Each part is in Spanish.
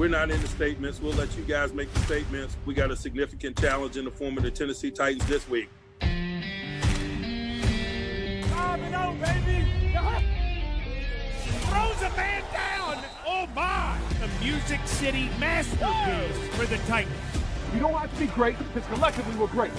We're not in the statements. We'll let you guys make the statements. We got a significant challenge in the form of the Tennessee Titans this week. Five and oh, baby! Uh-huh. Throws a man down! Oh my! A Music City masterpiece for the Titans. You don't have to be great because collectively we're great.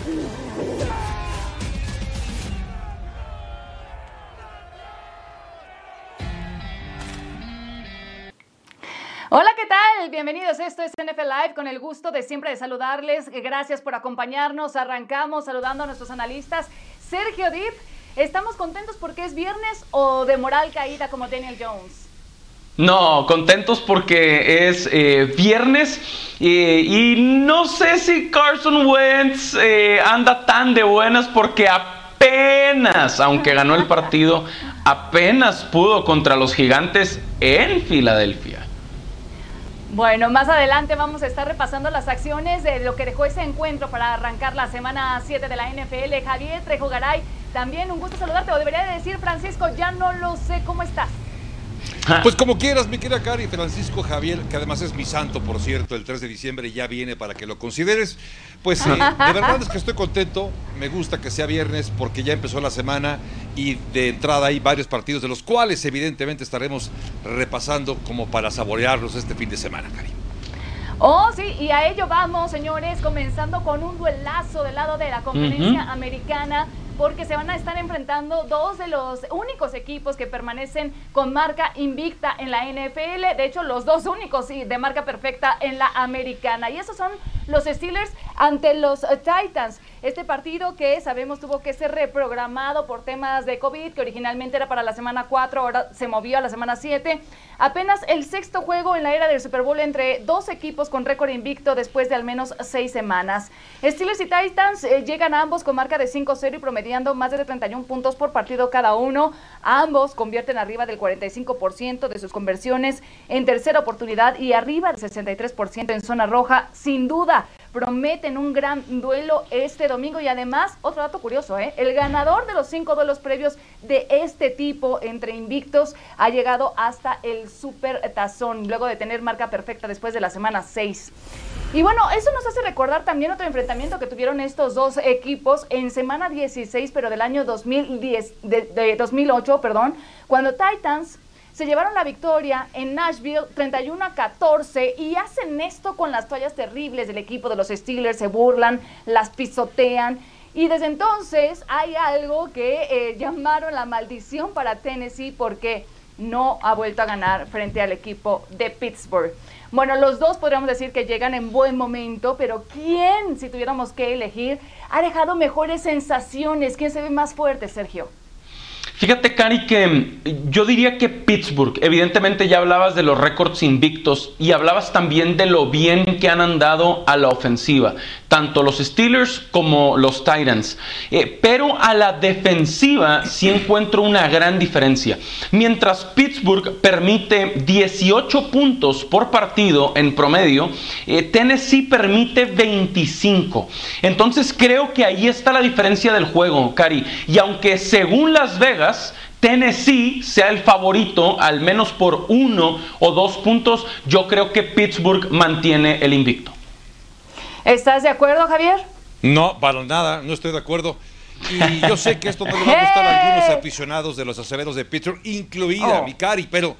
Hola, ¿qué tal? Bienvenidos. Esto es NFL Live con el gusto de siempre de saludarles. Gracias por acompañarnos. Arrancamos saludando a nuestros analistas. Sergio Dip, ¿estamos contentos porque es viernes o de moral caída como Daniel Jones? No, contentos porque es eh, viernes eh, y no sé si Carson Wentz eh, anda tan de buenas porque apenas, aunque ganó el partido, apenas pudo contra los gigantes en Filadelfia. Bueno, más adelante vamos a estar repasando las acciones de lo que dejó ese encuentro para arrancar la semana 7 de la NFL. Javier Trejo Garay, también un gusto saludarte, o debería de decir Francisco, ya no lo sé, ¿cómo estás? Pues como quieras, mi querida Cari, Francisco Javier, que además es mi santo, por cierto, el 3 de diciembre ya viene para que lo consideres. Pues de verdad es que estoy contento, me gusta que sea viernes porque ya empezó la semana y de entrada hay varios partidos de los cuales evidentemente estaremos repasando como para saborearlos este fin de semana, Cari. Oh, sí, y a ello vamos, señores, comenzando con un duelazo del lado de la conferencia americana porque se van a estar enfrentando dos de los únicos equipos que permanecen con marca invicta en la NFL, de hecho los dos únicos de marca perfecta en la americana, y esos son los Steelers ante los Titans. Este partido que sabemos tuvo que ser reprogramado por temas de COVID, que originalmente era para la semana 4, ahora se movió a la semana 7. Apenas el sexto juego en la era del Super Bowl entre dos equipos con récord invicto después de al menos seis semanas. Steelers y Titans eh, llegan ambos con marca de 5-0 y promediando más de 31 puntos por partido cada uno. Ambos convierten arriba del 45% de sus conversiones en tercera oportunidad y arriba del 63% en zona roja. Sin duda, prometen un gran duelo este domingo y además, otro dato curioso, ¿eh? el ganador de los cinco duelos previos de este tipo entre invictos ha llegado hasta el super tazón, luego de tener marca perfecta después de la semana 6. Y bueno, eso nos hace recordar también otro enfrentamiento que tuvieron estos dos equipos en semana 16, pero del año 2010, de, de 2008, perdón, cuando Titans se llevaron la victoria en Nashville 31 a 14 y hacen esto con las toallas terribles del equipo de los Steelers, se burlan, las pisotean. Y desde entonces hay algo que eh, llamaron la maldición para Tennessee porque no ha vuelto a ganar frente al equipo de Pittsburgh. Bueno, los dos podríamos decir que llegan en buen momento, pero ¿quién, si tuviéramos que elegir, ha dejado mejores sensaciones? ¿Quién se ve más fuerte, Sergio? Fíjate, Cari, que yo diría que Pittsburgh, evidentemente ya hablabas de los récords invictos y hablabas también de lo bien que han andado a la ofensiva, tanto los Steelers como los Titans. Eh, pero a la defensiva sí encuentro una gran diferencia. Mientras Pittsburgh permite 18 puntos por partido en promedio, eh, Tennessee permite 25. Entonces creo que ahí está la diferencia del juego, Cari. Y aunque según Las Vegas, Tennessee sea el favorito, al menos por uno o dos puntos, yo creo que Pittsburgh mantiene el invicto. ¿Estás de acuerdo, Javier? No, para nada, no estoy de acuerdo. Y yo sé que esto no le va a gustar a algunos aficionados de los aceveros de Pittsburgh, incluida Oh. mi Cari, pero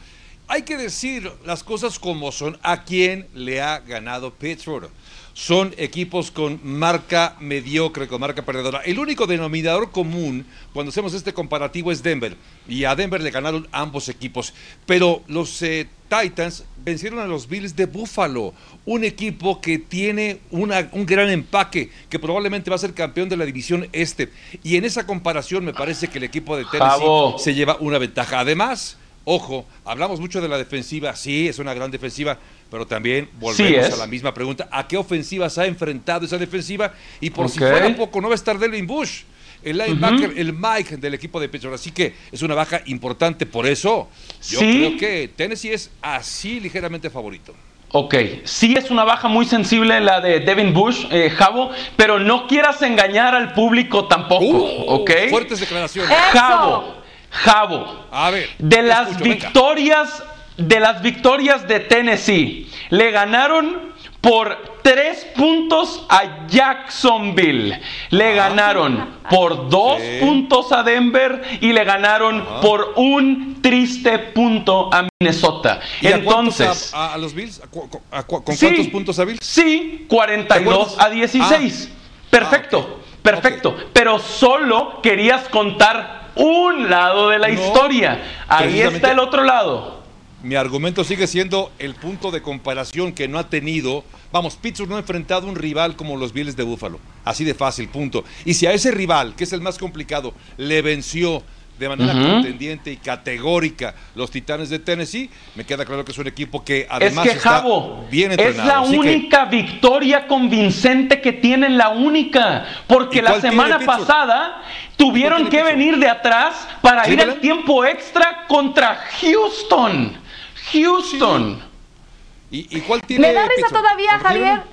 hay que decir las cosas como son. ¿A quién le ha ganado Pittsburgh? Son equipos con marca mediocre, con marca perdedora. El único denominador común cuando hacemos este comparativo es Denver. Y a Denver le ganaron ambos equipos. Pero los eh, Titans vencieron a los Bills de Buffalo. Un equipo que tiene una- un gran empaque, que probablemente va a ser campeón de la división este. Y en esa comparación me parece que el equipo de Tennessee Javo. se lleva una ventaja. Además, ojo, hablamos mucho de la defensiva. Sí, es una gran defensiva. Pero también volvemos a la misma pregunta. ¿A qué ofensiva se ha enfrentado esa defensiva? Y por si Ok. fuera poco, no va a estar Devin Bush, el linebacker, el Mike del equipo de Pittsburgh. Así que es una baja importante. Por eso, yo Sí. creo que Tennessee es así ligeramente favorito. Ok, sí es una baja muy sensible la de Devin Bush, eh, Javo, pero no quieras engañar al público tampoco, Uh, ¿ok? Fuertes declaraciones. ¡Eso! Javo, Javo, A ver. de las escucho, venga. De las victorias de Tennessee, le ganaron por tres puntos a Jacksonville. Le ganaron por dos Sí. puntos a Denver y le ganaron por un triste punto a Minnesota. ¿Y a cuántos Entonces, a, a- a los Bills? ¿A cu- cu- a cu- ¿Con sí, cuántos puntos a Bills? Sí, ¿Te 42 acuerdas? a 16. Perfecto, Ah, ok. perfecto. Pero solo querías contar un lado de la No, historia. Ahí está el otro lado. Mi argumento sigue siendo el punto de comparación que no ha tenido. Vamos, Pittsburgh no ha enfrentado un rival como los Bills de Buffalo. Así de fácil, punto. Y si a ese rival, que es el más complicado, le venció de manera contendiente y categórica los Titanes de Tennessee, me queda claro que es un equipo que además es que está Javo, bien es la Así que- única victoria convincente que tienen, la única. Porque ¿Y la semana pasada tuvieron que Pittsburgh? venir de atrás para ¿Sí, ir al tiempo extra contra Houston. Houston. ¿Y, y cuál tiene Me da risa Pittsburgh? todavía. Javier.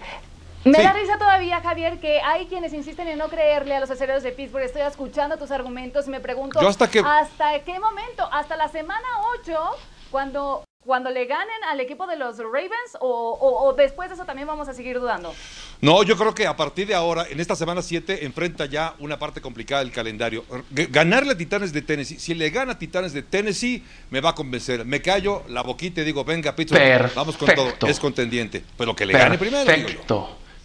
Me Sí. da risa todavía, Javier, que hay quienes insisten en no creerle a los acereros de Pittsburgh. Estoy escuchando tus argumentos y me pregunto, Yo hasta que- ¿hasta qué momento? ¿Hasta la semana 8, cuando, cuando le ganen al equipo de los Ravens? O, o- o después de eso también vamos a seguir dudando? No, yo creo que a partir de ahora, en esta semana 7, enfrenta ya una parte complicada del calendario. Ganarle a Titanes de Tennessee, si le gana a Titanes de Tennessee, me va a convencer. Me callo la boquita y digo, venga, Pittsburgh, vamos con todo. Es contendiente. Pero que le gane primero, digo yo.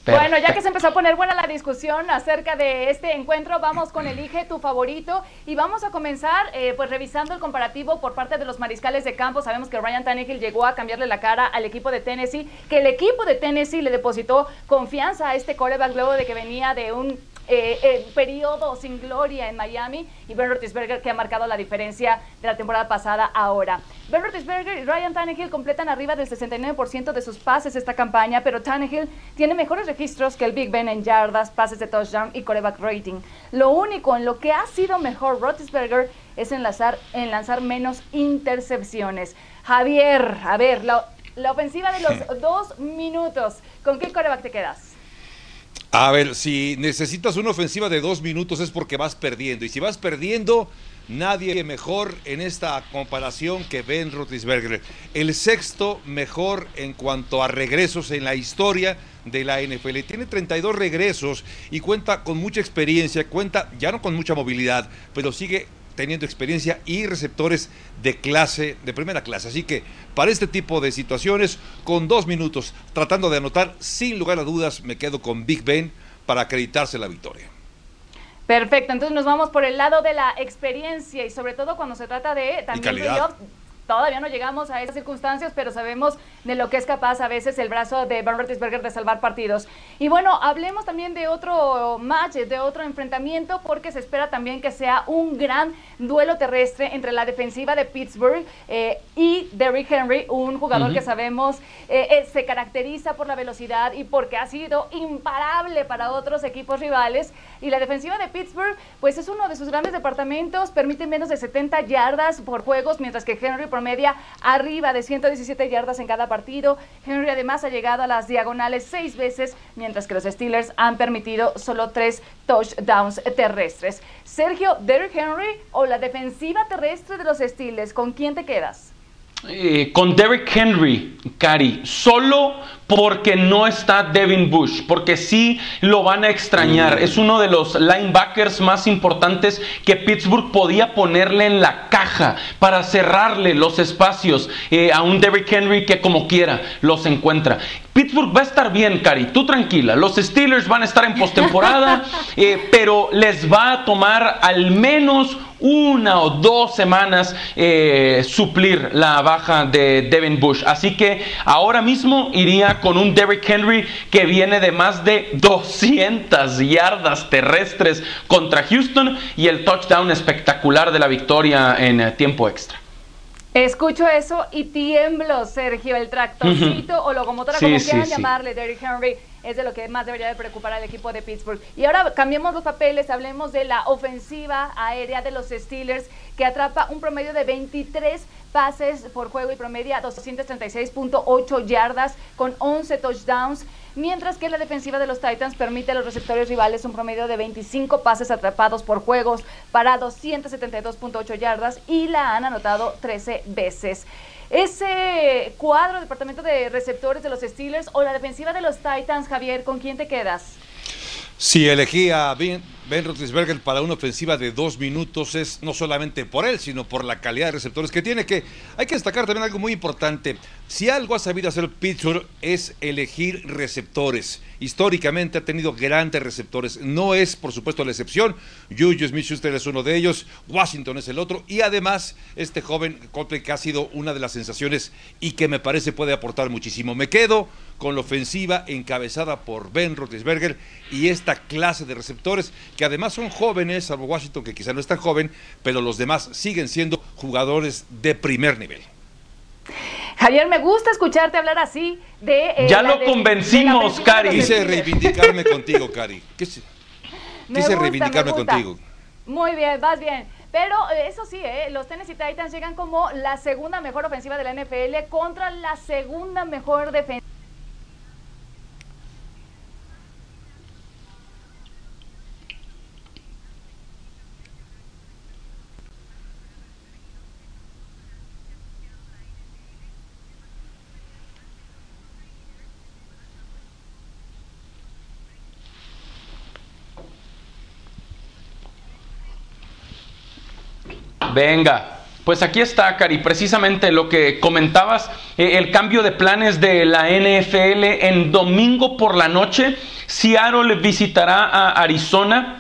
Bueno, ya que se empezó a poner buena la discusión acerca de este encuentro, vamos con Elige tu favorito y vamos a comenzar eh, pues revisando el comparativo por parte de los mariscales de campo. Sabemos que Ryan Tannehill llegó a cambiarle la cara al equipo de Tennessee, que el equipo de Tennessee le depositó confianza a este coreback luego de que venía de un eh, eh, periodo sin gloria en Miami y Ben Roethlisberger que ha marcado la diferencia de la temporada pasada ahora. Ben Roethlisberger y Ryan Tannehill completan arriba del 69% de sus pases esta campaña, pero Tannehill tiene mejores registros que el Big Ben en yardas, pases de touchdown y coreback rating. Lo único en lo que ha sido mejor Roethlisberger es en lanzar, en lanzar menos intercepciones. Javier, a ver, la, la ofensiva de los dos minutos, ¿con qué coreback te quedas? A ver, si necesitas una ofensiva de dos minutos es porque vas perdiendo. Y si vas perdiendo, nadie mejor en esta comparación que Ben Roethlisberger. El sexto mejor en cuanto a regresos en la historia de la NFL. Tiene 32 regresos y cuenta con mucha experiencia, cuenta ya no con mucha movilidad, pero sigue teniendo experiencia y receptores de clase, de primera clase. Así que para este tipo de situaciones, con dos minutos, tratando de anotar, sin lugar a dudas, me quedo con Big Ben para acreditarse la victoria. Perfecto, entonces nos vamos por el lado de la experiencia y sobre todo cuando se trata de también playoffs. Todavía no llegamos a esas circunstancias, pero sabemos de lo que es capaz a veces el brazo de Ben Roethlisberger de salvar partidos. Y bueno, hablemos también de otro match, de otro enfrentamiento, porque se espera también que sea un gran duelo terrestre entre la defensiva de Pittsburgh eh, y Derrick Henry, un jugador que sabemos eh, eh, se caracteriza por la velocidad y porque ha sido imparable para otros equipos rivales. Y la defensiva de Pittsburgh, pues es uno de sus grandes departamentos, permite menos de 70 yardas por juegos, mientras que Henry promedia arriba de 117 yardas en cada partido. Henry además ha llegado a las diagonales seis veces, mientras que los Steelers han permitido solo tres touchdowns terrestres. Sergio, Derrick Henry o la defensiva terrestre de los Steelers, ¿con quién te quedas? Eh, con Derrick Henry, Cari, solo porque no está Devin Bush, porque sí lo van a extrañar. Es uno de los linebackers más importantes que Pittsburgh podía ponerle en la caja para cerrarle los espacios eh, a un Derrick Henry que como quiera los encuentra. Pittsburgh va a estar bien, Cari, tú tranquila. Los Steelers van a estar en postemporada, eh, pero les va a tomar al menos una o dos semanas eh, suplir la baja de Devin Bush. Así que ahora mismo iría con un Derrick Henry que viene de más de 200 yardas terrestres contra Houston y el touchdown espectacular de la victoria en eh, tiempo extra. Escucho eso y tiemblo, Sergio, el tractorcito o locomotora, Sí, como sí, quieran sí. llamarle, Derrick Henry, es de lo que más debería de preocupar al equipo de Pittsburgh. Y ahora cambiemos los papeles, hablemos de la ofensiva aérea de los Steelers, que atrapa un promedio de 23 pases por juego y promedia 236.8 yardas con 11 touchdowns, mientras que la defensiva de los Titans permite a los receptores rivales un promedio de 25 pases atrapados por juegos para 272.8 yardas y la han anotado 13 veces. ese cuadro, departamento de receptores de los Steelers o la defensiva de los Titans, Javier, ¿con quién te quedas? Si elegí a Ben, Roethlisberger para una ofensiva de dos minutos es no solamente por él, sino por la calidad de receptores que tiene, que hay que destacar también algo muy importante. Si algo ha sabido hacer Pittsburgh es elegir receptores. Históricamente ha tenido grandes receptores. No es, por supuesto, la excepción. Juju Smith-Schuster es uno de ellos, Washington es el otro, y además este joven Coldplay que ha sido una de las sensaciones y que me parece puede aportar muchísimo. Me quedo con la ofensiva encabezada por Ben Roethlisberger y esta clase de receptores que además son jóvenes, salvo Washington que quizá no es tan joven, pero los demás siguen siendo jugadores de primer nivel. Javier, me gusta escucharte hablar así de... Eh, ya lo convencimos, Cari. Quise reivindicarme contigo, Cari. Quise, quise reivindicarme contigo. Muy bien, vas bien. Pero eh, eso sí, eh, los Tennessee Titans llegan como la segunda mejor ofensiva de la NFL contra la segunda mejor defensa. Venga, pues aquí está, Cari, precisamente lo que comentabas, eh, el cambio de planes de la NFL en domingo por la noche. Seattle visitará a Arizona.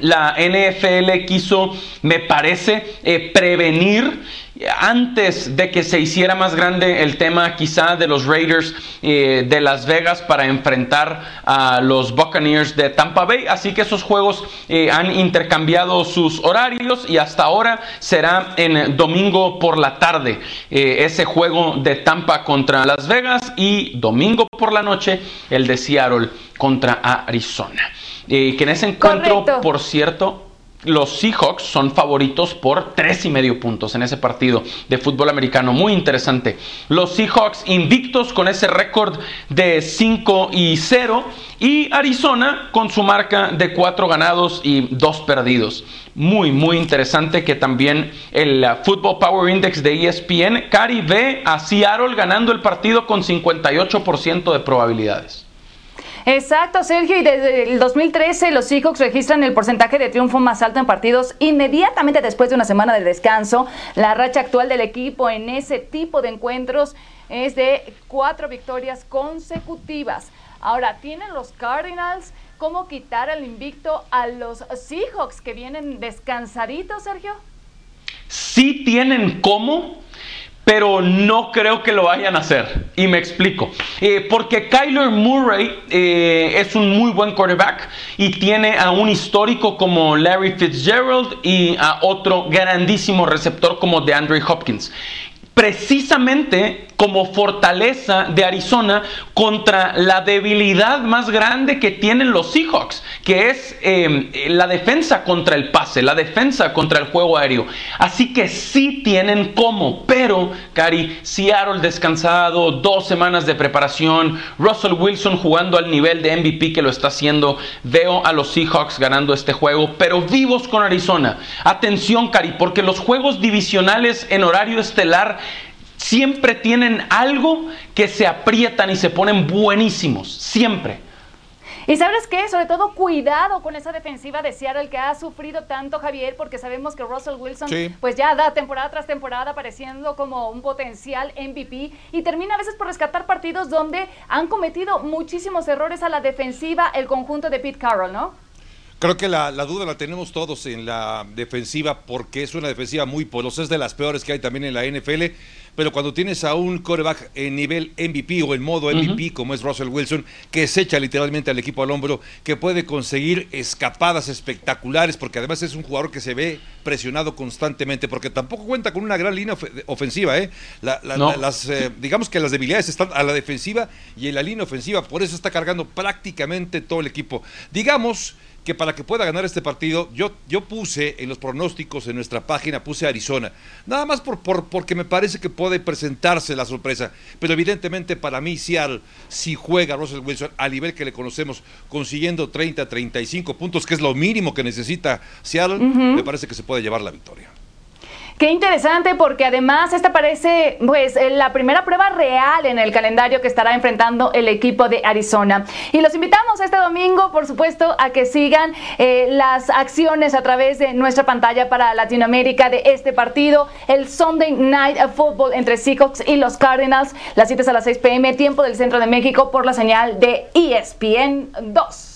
La NFL quiso, me parece, eh, prevenir antes de que se hiciera más grande el tema quizá de los Raiders eh, de Las Vegas para enfrentar a los Buccaneers de Tampa Bay. Así que esos juegos eh, han intercambiado sus horarios y hasta ahora será en domingo por la tarde eh, ese juego de Tampa contra Las Vegas y domingo por la noche el de Seattle contra Arizona. que en ese encuentro, por cierto, los Seahawks son favoritos por tres y medio puntos en ese partido de fútbol americano. Muy interesante. Los Seahawks invictos con ese récord de 5 y 0 y Arizona con su marca de 4 ganados y 2 perdidos. Muy, muy interesante que también el Football Power Index de ESPN, Cari ve a Seattle ganando el partido con 58% de probabilidades. Exacto, Sergio, y desde el 2013 los Seahawks registran el porcentaje de triunfo más alto en partidos inmediatamente después de una semana de descanso. La racha actual del equipo en ese tipo de encuentros es de cuatro victorias consecutivas. Ahora, ¿tienen los Cardinals cómo quitar el invicto a los Seahawks que vienen descansaditos, Sergio? Sí tienen cómo, pero no creo que lo vayan a hacer. Y me explico. Eh, porque Kyler Murray eh, es un muy buen quarterback y tiene a un histórico como Larry Fitzgerald y a otro grandísimo receptor como DeAndre Hopkins precisamente como fortaleza de Arizona contra la debilidad más grande que tienen los Seahawks, que es em, la defensa contra el pase, la defensa contra el juego aéreo. Así que sí tienen como, pero, Cari, Seattle descansado, dos semanas de preparación, Russell Wilson jugando al nivel de MVP que lo está haciendo, veo a los Seahawks ganando este juego, pero vivos con Arizona. Atención, Cari, porque los juegos divisionales en horario estelar siempre tienen algo que se aprietan y se ponen buenísimos, siempre. Y sabes qué, sobre todo cuidado con esa defensiva de Seattle que ha sufrido tanto Javier, porque sabemos que Russell Wilson pues ya da temporada tras temporada apareciendo como un potencial MVP y termina a veces por rescatar partidos donde han cometido muchísimos errores a la defensiva el conjunto de Pete Carroll, ¿no? Creo que la, duda la tenemos todos en la defensiva porque es una defensiva muy polosa, es de las peores que hay también en la NFL, pero cuando tienes a un coreback en nivel MVP o en modo MVP como es Russell Wilson, que se echa literalmente al equipo al hombro, que puede conseguir escapadas espectaculares, porque además es un jugador que se ve presionado constantemente, porque tampoco cuenta con una gran línea ofensiva, ¿eh? las, eh, digamos que las debilidades están a la defensiva y en la línea ofensiva, por eso está cargando prácticamente todo el equipo. Digamos que para que pueda ganar este partido, yo, yo puse en los pronósticos en nuestra página, puse Arizona. Nada más por, por, porque me parece que puede presentarse la sorpresa. Pero evidentemente para mí, Seattle, si juega Russell Wilson al nivel que le conocemos, consiguiendo 30, 35 puntos, que es lo mínimo que necesita Seattle, me parece que se puede llevar la victoria. Qué interesante porque además esta parece pues eh, la primera prueba real en el calendario que estará enfrentando el equipo de Arizona. Y los invitamos este domingo, por supuesto, a que sigan eh, las acciones a través de nuestra pantalla para Latinoamérica de este partido, el Sunday Night Football entre Seahawks y los Cardinals, las citas a las 6 pm, tiempo del centro de México por la señal de ESPN 2.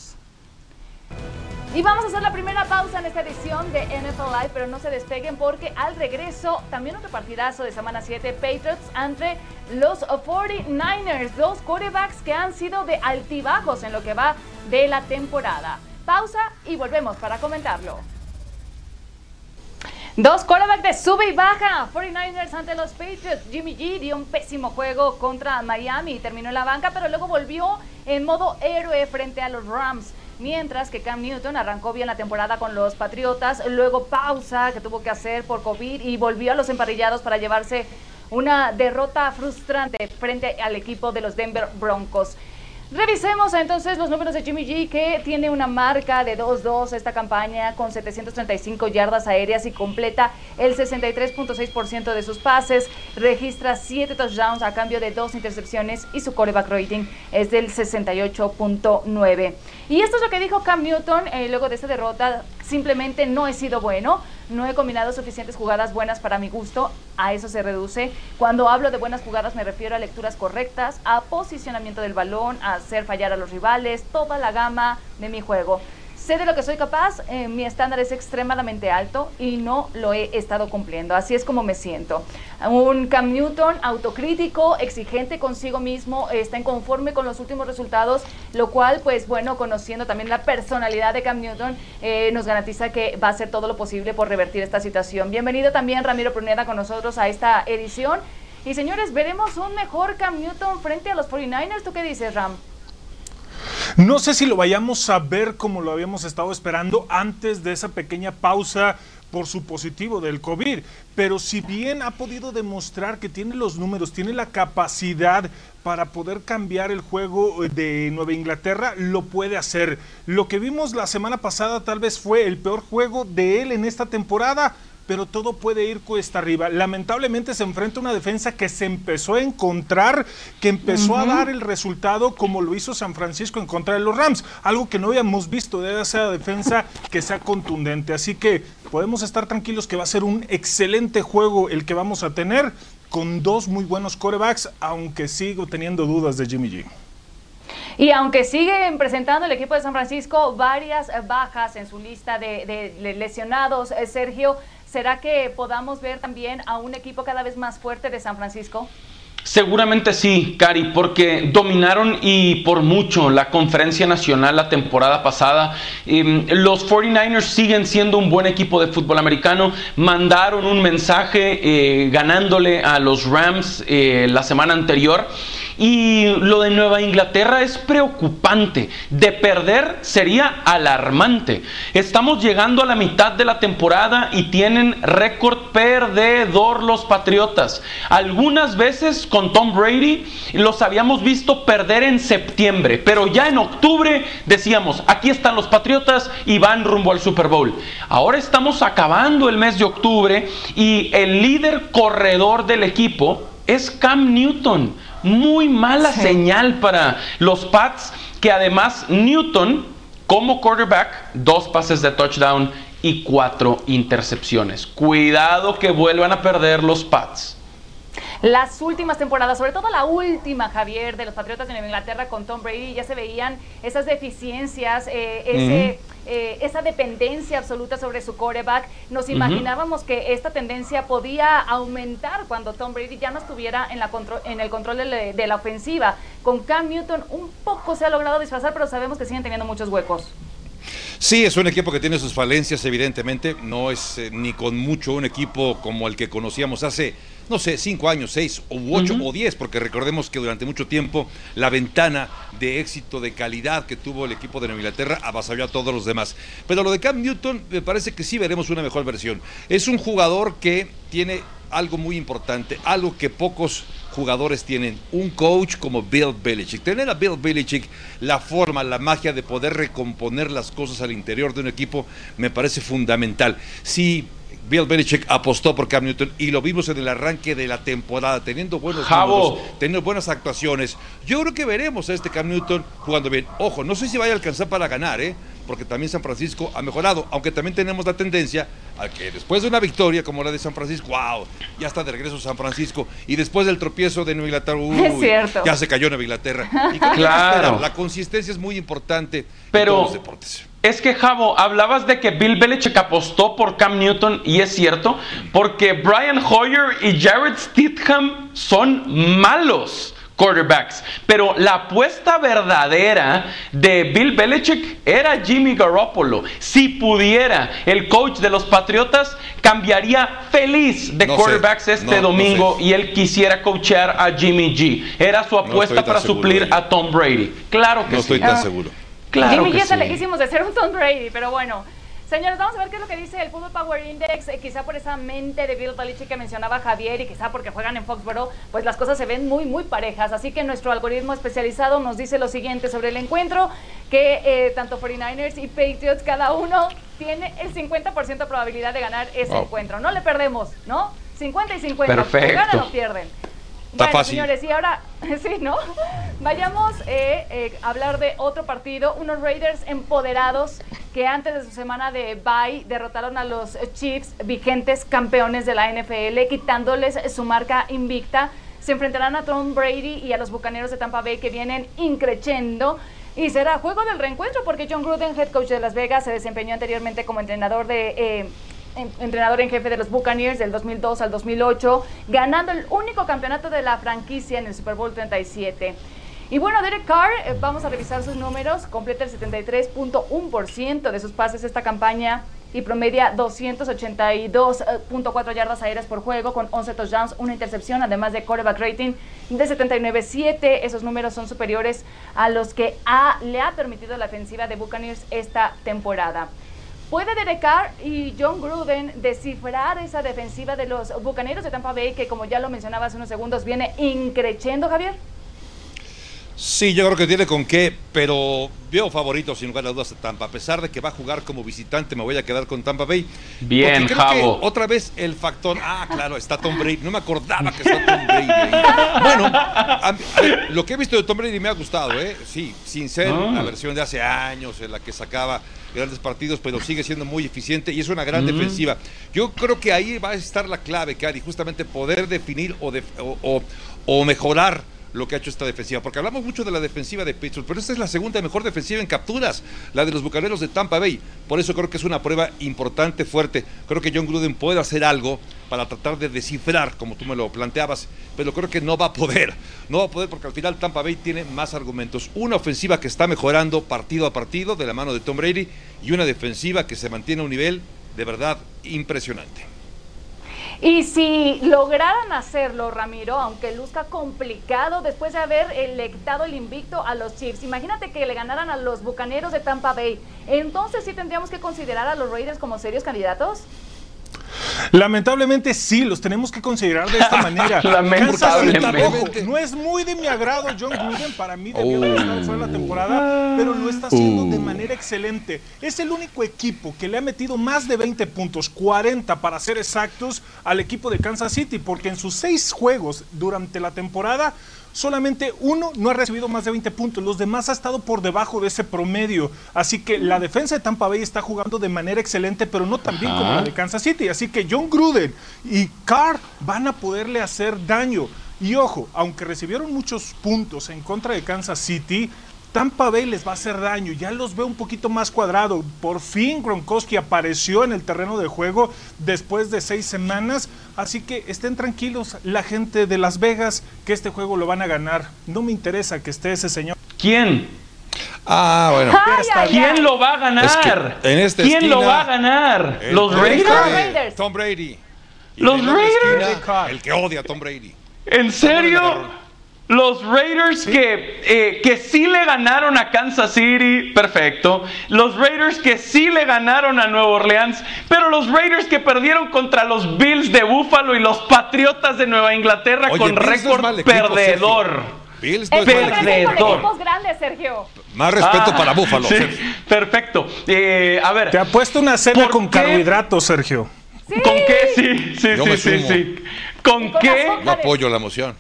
Y vamos a hacer la primera pausa en esta edición de NFL Live, pero no se despeguen porque al regreso también otro partidazo de semana 7, Patriots entre los 49ers, dos quarterbacks que han sido de altibajos en lo que va de la temporada. Pausa y volvemos para comentarlo. Dos quarterbacks de sube y baja. 49ers ante los Patriots. Jimmy G dio un pésimo juego contra Miami y terminó en la banca, pero luego volvió en modo héroe frente a los Rams. Mientras que Cam Newton arrancó bien la temporada con los Patriotas, luego pausa que tuvo que hacer por COVID y volvió a los emparrillados para llevarse una derrota frustrante frente al equipo de los Denver Broncos. Revisemos entonces los números de Jimmy G, que tiene una marca de 2-2 esta campaña con 735 yardas aéreas y completa el 63.6% de sus pases. Registra 7 touchdowns a cambio de 2 intercepciones y su coreback rating es del 68.9. Y esto es lo que dijo Cam Newton eh, luego de esta derrota. Simplemente no he sido bueno, no he combinado suficientes jugadas buenas para mi gusto, a eso se reduce. Cuando hablo de buenas jugadas me refiero a lecturas correctas, a posicionamiento del balón, a hacer fallar a los rivales, toda la gama de mi juego. Sé de lo que soy capaz, eh, mi estándar es extremadamente alto y no lo he estado cumpliendo. Así es como me siento. Un Cam Newton autocrítico, exigente consigo mismo, está inconforme con los últimos resultados, lo cual, pues bueno, conociendo también la personalidad de Cam Newton, eh, nos garantiza que va a hacer todo lo posible por revertir esta situación. Bienvenido también Ramiro Pruneda con nosotros a esta edición. Y señores, veremos un mejor Cam Newton frente a los 49ers. ¿Tú qué dices, Ram? No sé si lo vayamos a ver como lo habíamos estado esperando antes de esa pequeña pausa por su positivo del COVID, pero si bien ha podido demostrar que tiene los números, tiene la capacidad para poder cambiar el juego de Nueva Inglaterra, lo puede hacer. Lo que vimos la semana pasada tal vez fue el peor juego de él en esta temporada, pero todo puede ir cuesta arriba. Lamentablemente se enfrenta a una defensa que se empezó a encontrar, que empezó a dar el resultado como lo hizo San Francisco en contra de los Rams, algo que no habíamos visto de esa defensa que sea contundente. Así que podemos estar tranquilos que va a ser un excelente juego el que vamos a tener con dos muy buenos corebacks, aunque sigo teniendo dudas de Jimmy G. Y aunque siguen presentando el equipo de San Francisco varias bajas en su lista de, de lesionados, eh, Sergio, ¿será que podamos ver también a un equipo cada vez más fuerte de San Francisco? Seguramente sí, Cari, porque dominaron y por mucho la conferencia nacional la temporada pasada. Em, los 49ers siguen siendo un buen equipo de fútbol americano. Mandaron un mensaje eh, ganándole a los Rams eh, la semana anterior. Y lo de Nueva Inglaterra es preocupante. De perder sería alarmante. Estamos llegando a la mitad de la temporada y tienen récord perdedor los Patriotas. Algunas veces con Tom Brady los habíamos visto perder en septiembre, pero ya en octubre decíamos, aquí están los Patriotas y van rumbo al Super Bowl. Ahora estamos acabando el mes de octubre y el líder corredor del equipo es Cam Newton muy mala señal para los Pats, que además Newton, como quarterback, dos pases de touchdown y cuatro intercepciones. Cuidado que vuelvan a perder los Pats. Las últimas temporadas, sobre todo la última, Javier, de los Patriotas de Nueva Inglaterra con Tom Brady, ya se veían esas deficiencias, eh, ese... Eh, esa dependencia absoluta sobre su coreback. Nos imaginábamos que esta tendencia podía aumentar cuando Tom Brady ya no estuviera en, la en el control de, de la ofensiva. Con Cam Newton un poco se ha logrado disfrazar, pero sabemos que siguen teniendo muchos huecos. Sí, es un equipo que tiene sus falencias, evidentemente. No es eh, ni con mucho un equipo como el que conocíamos hace, no sé, cinco años, seis, o ocho o diez, porque recordemos que durante mucho tiempo la ventana de éxito, de calidad que tuvo el equipo de Nueva Inglaterra avasalló a todos los demás. Pero lo de Cam Newton me parece que sí veremos una mejor versión. Es un jugador que tiene algo muy importante, algo que pocos jugadores tienen un coach como Bill Belichick. Tener a Bill Belichick la forma, la magia de poder recomponer las cosas al interior de un equipo me parece fundamental. Si Bill Belichick apostó por Cam Newton y lo vimos en el arranque de la temporada, teniendo buenos números, teniendo buenas actuaciones. Yo creo que veremos a este Cam Newton jugando bien. Ojo, no sé si vaya a alcanzar para ganar, ¿eh? Porque también San Francisco ha mejorado, aunque también tenemos la tendencia a que después de una victoria como la de San Francisco, wow, ya está de regreso San Francisco, y después del tropiezo de Nueva Inglaterra, uy, Es cierto. ya se cayó Nueva Inglaterra. Y Claro. La consistencia es muy importante Pero- en todos los deportes. Es que, Javo, hablabas de que Bill Belichick apostó por Cam Newton y es cierto, porque Brian Hoyer y Jared Stidham son malos quarterbacks, pero la apuesta verdadera de Bill Belichick era Jimmy Garoppolo. Si pudiera, el coach de los Patriotas cambiaría feliz de No sé, quarterbacks este no, no domingo sé. y él quisiera coachear a Jimmy G. Era su apuesta para suplir a Tom Brady. Claro que No sí. estoy tan seguro. Claro Jimmy G está sí. lejísimos de ser un Tom Brady, pero bueno. Señores, vamos a ver qué es lo que dice el Football Power Index. Eh, quizá por esa mente de Bill Belichick que mencionaba Javier y quizá porque juegan en Foxborough, pues las cosas se ven muy, muy parejas. Así que nuestro algoritmo especializado nos dice lo siguiente sobre el encuentro, que eh, tanto 49ers y Patriots, cada uno tiene el 50% de probabilidad de ganar ese Wow. encuentro. No le perdemos, ¿no? 50 y 50. Perfecto. Ganan o pierden. Está bueno, fácil. señores, y ahora, sí, ¿no? Vayamos eh, eh, a hablar de otro partido, unos Raiders empoderados que antes de su semana de bye derrotaron a los Chiefs, vigentes campeones de la NFL, quitándoles su marca invicta. Se enfrentarán a Tom Brady y a los Bucaneros de Tampa Bay que vienen increchendo. Y será juego del reencuentro porque John Gruden, head coach de Las Vegas, se desempeñó anteriormente como entrenador de eh, entrenador en jefe de los Buccaneers del 2002 al 2008, ganando el único campeonato de la franquicia en el Super Bowl 37. Y bueno, Derek Carr, eh, vamos a revisar sus números, completa el 73.1% de sus pases esta campaña y promedia 282.4 yardas aéreas por juego con 11 touchdowns, una intercepción, además de quarterback rating de 79.7. Esos números son superiores a los que le ha permitido la ofensiva de Buccaneers esta temporada. ¿Puede Derek Carr y John Gruden descifrar esa defensiva de los Bucaneros de Tampa Bay que, como ya lo mencionaba hace unos segundos, viene increchendo, Javier? Sí, yo creo que tiene con qué, pero veo favorito sin lugar a dudas a Tampa. A pesar de que va a jugar como visitante, me voy a quedar con Tampa Bay. Bien, Porque creo que Javo. otra vez el factor. Ah, claro, está Tom Brady. No me acordaba que está Tom Brady ahí. Bueno, a, a ver, lo que he visto de Tom Brady me ha gustado, ¿eh? Sí, sin ser Ah. la versión de hace años en la que sacaba grandes partidos, pero sigue siendo muy eficiente y es una gran defensiva. Yo creo que ahí va a estar la clave, Cari, justamente poder definir o, def- o- o- o mejorar lo que ha hecho esta defensiva, porque hablamos mucho de la defensiva de Pittsburgh, pero esta es la segunda mejor defensiva en capturas, la de los Bucaneros de Tampa Bay. Por eso creo que es una prueba importante, fuerte. Creo que John Gruden puede hacer algo para tratar de descifrar, como tú me lo planteabas, pero creo que no va a poder. No va a poder porque al final Tampa Bay tiene más argumentos. Una ofensiva que está mejorando partido a partido de la mano de Tom Brady y una defensiva que se mantiene a un nivel de verdad impresionante. Y si lograran hacerlo, Ramiro, aunque luzca complicado después de haber electado el invicto a los Chiefs, imagínate que le ganaran a los Bucaneros de Tampa Bay. Entonces sí tendríamos que considerar a los Raiders como serios candidatos. Lamentablemente sí, los tenemos que considerar de esta manera. Lamentablemente. No es muy de mi agrado John Gruden, para mí debió haber estado fuera de la temporada, pero lo está haciendo de manera excelente. Es el único equipo que le ha metido más de 20 puntos, 40 para ser exactos, al equipo de Kansas City, porque en sus seis juegos durante la temporada solamente uno no ha recibido más de 20 puntos, los demás ha estado por debajo de ese promedio. Así que la defensa de Tampa Bay está jugando de manera excelente, pero no tan bien como la de Kansas City. Así que John Gruden y Carr van a poderle hacer daño. Y ojo, aunque recibieron muchos puntos en contra de Kansas City, Tampa Bay les va a hacer daño. Ya los veo un poquito más cuadrado. Por fin Gronkowski apareció en el terreno de juego después de seis semanas. Así que estén tranquilos, la gente de Las Vegas, que este juego lo van a ganar. No me interesa que esté ese señor. ¿Quién? Ah, bueno. Ay, ay, ¿Quién ay. lo va a ganar? Es que en esta ¿Quién lo va a ganar? ¿Los Raiders? Raiders. Tom Brady. Y ¿Los Raiders? esquina, El que odia a Tom Brady. ¿En serio? Los Raiders que, eh, que sí le ganaron a Kansas City, perfecto. Los Raiders que sí le ganaron a Nueva Orleans, pero los Raiders que perdieron contra los Bills de Buffalo y los Patriotas de Nueva Inglaterra Oye, con no récord equipo, perdedor. Bills no Perdedor. equipos grandes, Sergio. Más respeto Ah, para Buffalo. sí, Sergio. perfecto. Eh, a ver. Te ha puesto una cena ¿Por con qué? carbohidratos, Sergio. Sí. ¿Con qué? Sí, sí, Yo sí, me sí, sumo. sí. ¿Con Con qué? Yo apoyo la moción.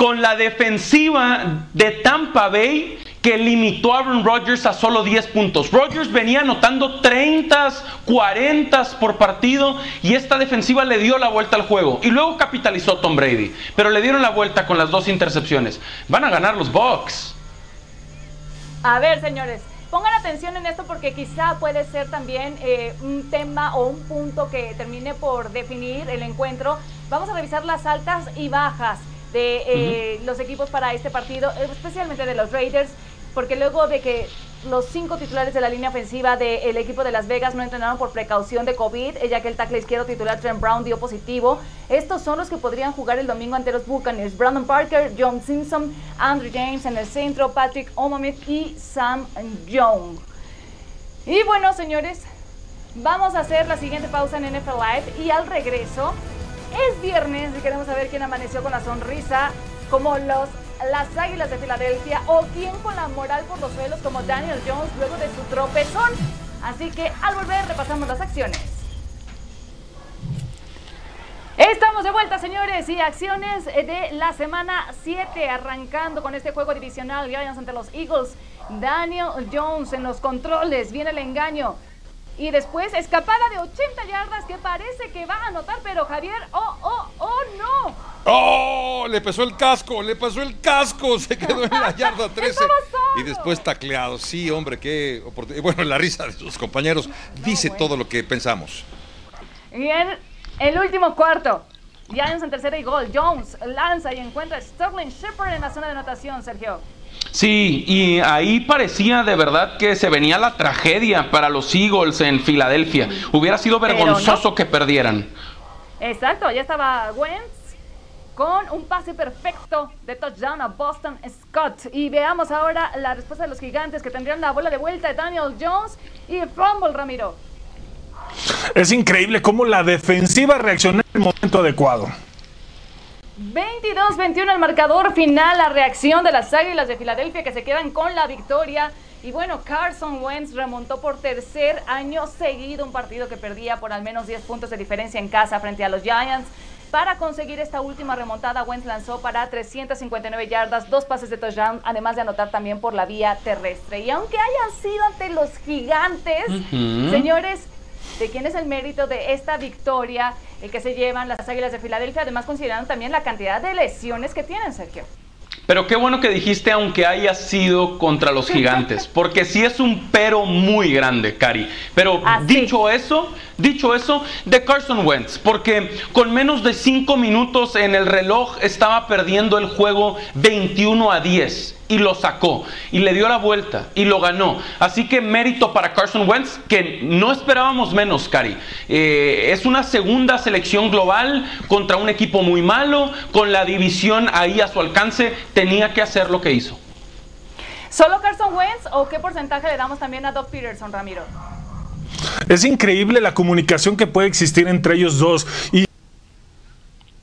Con la defensiva de Tampa Bay que limitó a Aaron Rodgers a solo 10 puntos. Rodgers venía anotando 30, 40 por partido y esta defensiva le dio la vuelta al juego. Y luego capitalizó Tom Brady, pero le dieron la vuelta con las dos intercepciones. Van a ganar los Bucks. A ver, señores, pongan atención en esto porque quizá puede ser también eh, un tema o un punto que termine por definir el encuentro. Vamos a revisar las altas y bajas de eh, los equipos para este partido, especialmente de los Raiders, porque luego de que los cinco titulares de la línea ofensiva del equipo de Las Vegas no entrenaron por precaución de COVID, eh, ya que el tackle izquierdo titular Trent Brown dio positivo. Estos son los que podrían jugar el domingo ante los Buccaneers. Brandon Parker, John Simpson, Andrew James en el centro, Patrick Omamith y Sam Young. Y bueno, señores, vamos a hacer la siguiente pausa en NFL Live y al regreso es viernes y queremos saber quién amaneció con la sonrisa como los las Águilas de Filadelfia o quién con la moral por los suelos como Daniel Jones luego de su tropezón. Así que al volver repasamos las acciones. Estamos de vuelta, señores, y acciones de la semana 7, arrancando con este juego divisional Giants ante los Eagles. Daniel Jones en los controles, viene el engaño. Y después escapada de 80 yardas que parece que va a anotar, pero Javier, oh, oh, oh, no. ¡Oh! Le pesó el casco, le pasó el casco, se quedó en la yarda 13 Estaba solo. y después tacleado. Sí, hombre, qué oportunidad. Bueno, la risa de sus compañeros dice bueno. todo lo que pensamos. Y en el último cuarto, Giants en tercera y gol. Jones lanza y encuentra a Sterling Shepard en la zona de anotación, Sergio. Sí, y ahí parecía de verdad que se venía la tragedia para los Eagles en Filadelfia. Hubiera sido vergonzoso no. que perdieran. Exacto, ya estaba Wentz con un pase perfecto de touchdown a Boston Scott. Y veamos ahora la respuesta de los gigantes que tendrían la bola de vuelta de Daniel Jones y fumble, Ramiro. Es increíble cómo la defensiva reaccionó en el momento adecuado. 22-21 el marcador final, la reacción de las Águilas de Filadelfia que se quedan con la victoria. Y bueno, Carson Wentz remontó por tercer año seguido un partido que perdía por al menos 10 puntos de diferencia en casa frente a los Giants. Para conseguir esta última remontada, Wentz lanzó para 359 yardas, dos pases de touchdown, además de anotar también por la vía terrestre. Y aunque hayan sido ante los gigantes, señores, ¿de quién es el mérito de esta victoria el que se llevan las Águilas de Filadelfia? Además, considerando también la cantidad de lesiones que tienen, Sergio. Pero qué bueno que dijiste aunque haya sido contra los gigantes, porque sí es un pero muy grande, Cari. Pero Así. dicho eso, dicho eso, de Carson Wentz, porque con menos de cinco minutos en el reloj estaba perdiendo el juego 21 a 10 y lo sacó y le dio la vuelta y lo ganó. Así que mérito para Carson Wentz, que no esperábamos menos, Cari. Eh, es una segunda selección global contra un equipo muy malo, con la división ahí a su alcance, tenía que hacer lo que hizo. ¿Solo Carson Wentz o qué porcentaje le damos también a Doc Peterson, Ramiro? Es increíble la comunicación que puede existir entre ellos dos. Y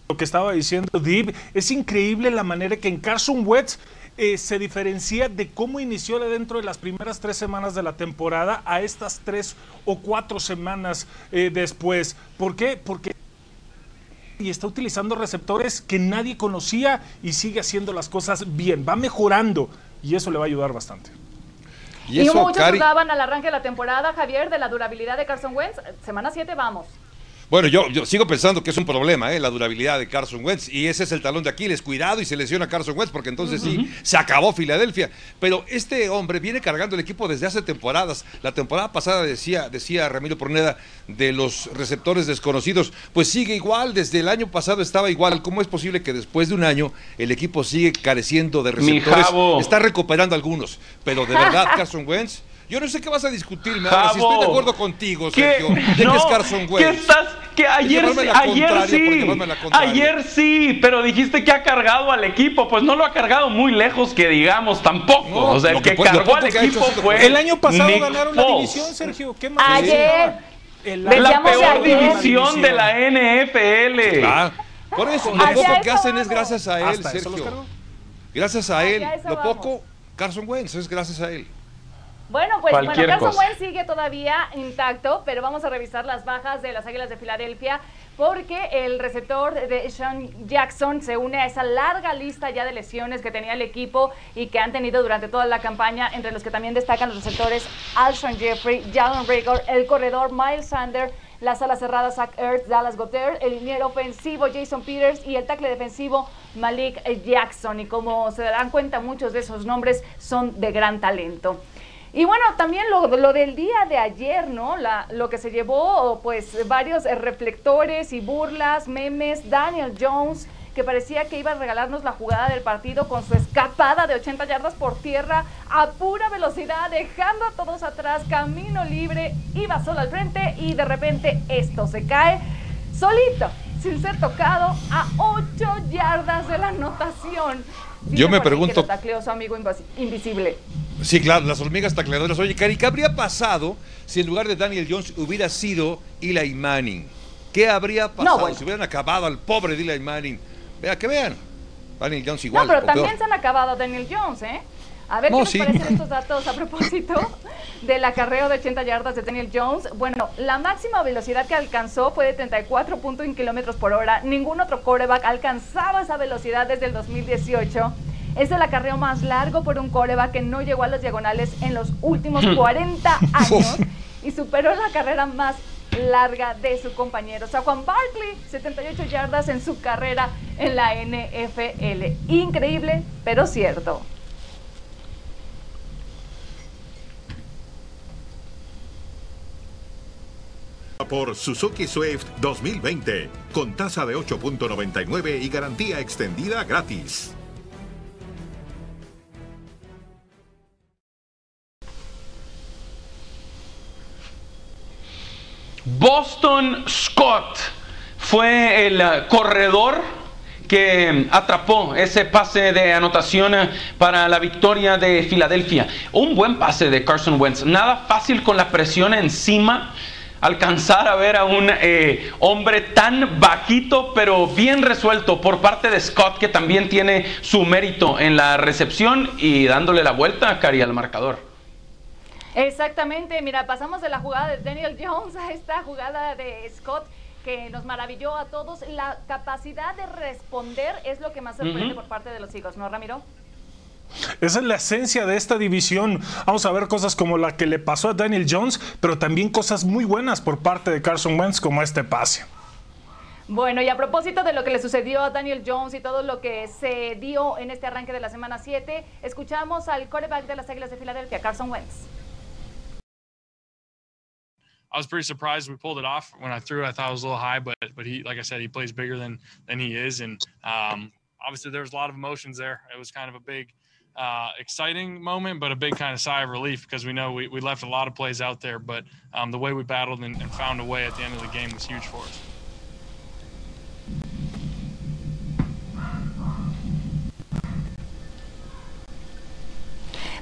lo que estaba diciendo Dib, es increíble la manera que en Carson Wentz eh, se diferencia de cómo inició dentro de las primeras tres semanas de la temporada a estas tres o cuatro semanas eh, después. ¿Por qué? Porque y está utilizando receptores que nadie conocía y sigue haciendo las cosas bien. Va mejorando y eso le va a ayudar bastante. Y muchos Cari, dudaban al arranque de la temporada, Javier, de la durabilidad de Carson Wentz. Semana 7, vamos. Bueno, yo, yo sigo pensando que es un problema, ¿eh? la durabilidad de Carson Wentz. Y ese es el talón de Aquiles. Cuidado y se lesiona Carson Wentz, porque entonces sí, se acabó Filadelfia. Pero este hombre viene cargando el equipo desde hace temporadas. La temporada pasada decía, decía Ramiro Porneda de los receptores desconocidos. Pues sigue igual, desde el año pasado estaba igual. ¿Cómo es posible que después de un año el equipo sigue careciendo de receptores? Está recuperando algunos. Pero de verdad, Carson Wentz. Yo no sé qué vas a discutirme ahora, si estoy de acuerdo contigo, ¿Qué? Sergio, de que es Carson ¿qué Wentz. estás? Que ayer, la ayer sí, la ayer sí, pero dijiste que ha cargado al equipo, pues no lo ha cargado muy lejos que digamos tampoco. No, o sea, el que cargó al hecho equipo fue El año pasado Nick ganaron la división, Sergio. ¿Qué más? Ayer. El La año peor división de la NFL. Ah, por eso, lo poco que hacen es gracias a él, Sergio. Gracias a él. Lo vamos. poco, Carson Wentz, es gracias a él. Bueno, pues bueno, Cualquier Carson cosa. Wentz sigue todavía intacto, pero vamos a revisar las bajas de las Águilas de Filadelfia porque el receptor de Sean Jackson se une a esa larga lista ya de lesiones que tenía el equipo y que han tenido durante toda la campaña, entre los que también destacan los receptores Alshon Jeffrey, Jalen Rager, el corredor Miles Sander, las alas cerradas Zach Ertz, Dallas Goddard, el liniero ofensivo Jason Peters y el tackle defensivo Malik Jackson. Y como se dan cuenta, muchos de esos nombres son de gran talento. Y bueno, también lo, lo del día de ayer, ¿no? La, lo que se llevó, pues, varios eh, reflectores y burlas, memes, Daniel Jones, que parecía que iba a regalarnos la jugada del partido con su escapada de 80 yardas por tierra a pura velocidad, dejando a todos atrás, camino libre, iba solo al frente y de repente esto se cae solito, sin ser tocado, a 8 yardas de la anotación. Yo me que pregunto- lo tacleó su amigo invisible. Sí, claro, las hormigas tacleadoras. Oye, Cari, ¿qué habría pasado si en lugar de Daniel Jones hubiera sido Eli Manning? ¿Qué habría pasado bueno. si hubieran acabado al pobre de Eli Manning? Vea, que vean. Daniel Jones igual. no, pero también peor. se han acabado a Daniel Jones, ¿eh? A ver No, qué nos sí. parecen estos datos a propósito del acarreo de 80 yardas de Daniel Jones. Bueno, la máxima velocidad que alcanzó fue de 34.1 kilómetros por hora. Ningún otro quarterback alcanzaba esa velocidad desde el 2018. Es el acarreo más largo por un quarterback que no llegó a las diagonales en los últimos 40 años y superó la carrera más larga de su compañero. Saquon Barkley, 78 yardas en su carrera en la NFL. Increíble, pero cierto. por Suzuki Swift 2020, con tasa de 8.99 y garantía extendida gratis. Boston Scott fue el eh, corredor que atrapó ese pase de anotación eh, para la victoria de Filadelfia. Un buen pase de Carson Wentz. Nada fácil con la presión encima. Alcanzar a ver a un eh, hombre tan bajito pero bien resuelto por parte de Scott que también tiene su mérito en la recepción y dándole la vuelta a Cari al marcador. Exactamente, mira, pasamos de la jugada de Daniel Jones a esta jugada de Scott que nos maravilló a todos. La capacidad de responder es lo que más sorprende por parte de los hijos, ¿no, Ramiro? Esa es la esencia de esta división. Vamos a ver cosas como la que le pasó a Daniel Jones, pero también cosas muy buenas por parte de Carson Wentz, como este pase. Bueno, y a propósito de lo que le sucedió a Daniel Jones y todo lo que se dio en este arranque de la semana 7, escuchamos al quarterback de las Águilas de Filadelfia, Carson Wentz. I was pretty surprised we pulled it off. When I threw, It. I thought it was a little high, but but he, like I said, he plays bigger than than he is, and um, obviously there was a lot of emotions there. It was kind of a big, uh, exciting moment, but a big kind of sigh of relief because we know we, we left a lot of plays out there, but um, the way we battled and, and found a way at the end of the game was huge for us.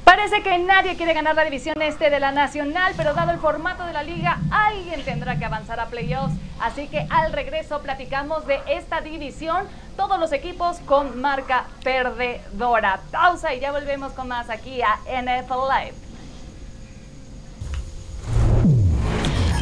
Parece que nadie quiere ganar la división este de la Nacional, pero dado el formato de la liga, alguien tendrá que avanzar a playoffs. Así que al regreso platicamos de esta división, todos los equipos con marca perdedora. Pausa y ya volvemos con más aquí a NFL Live.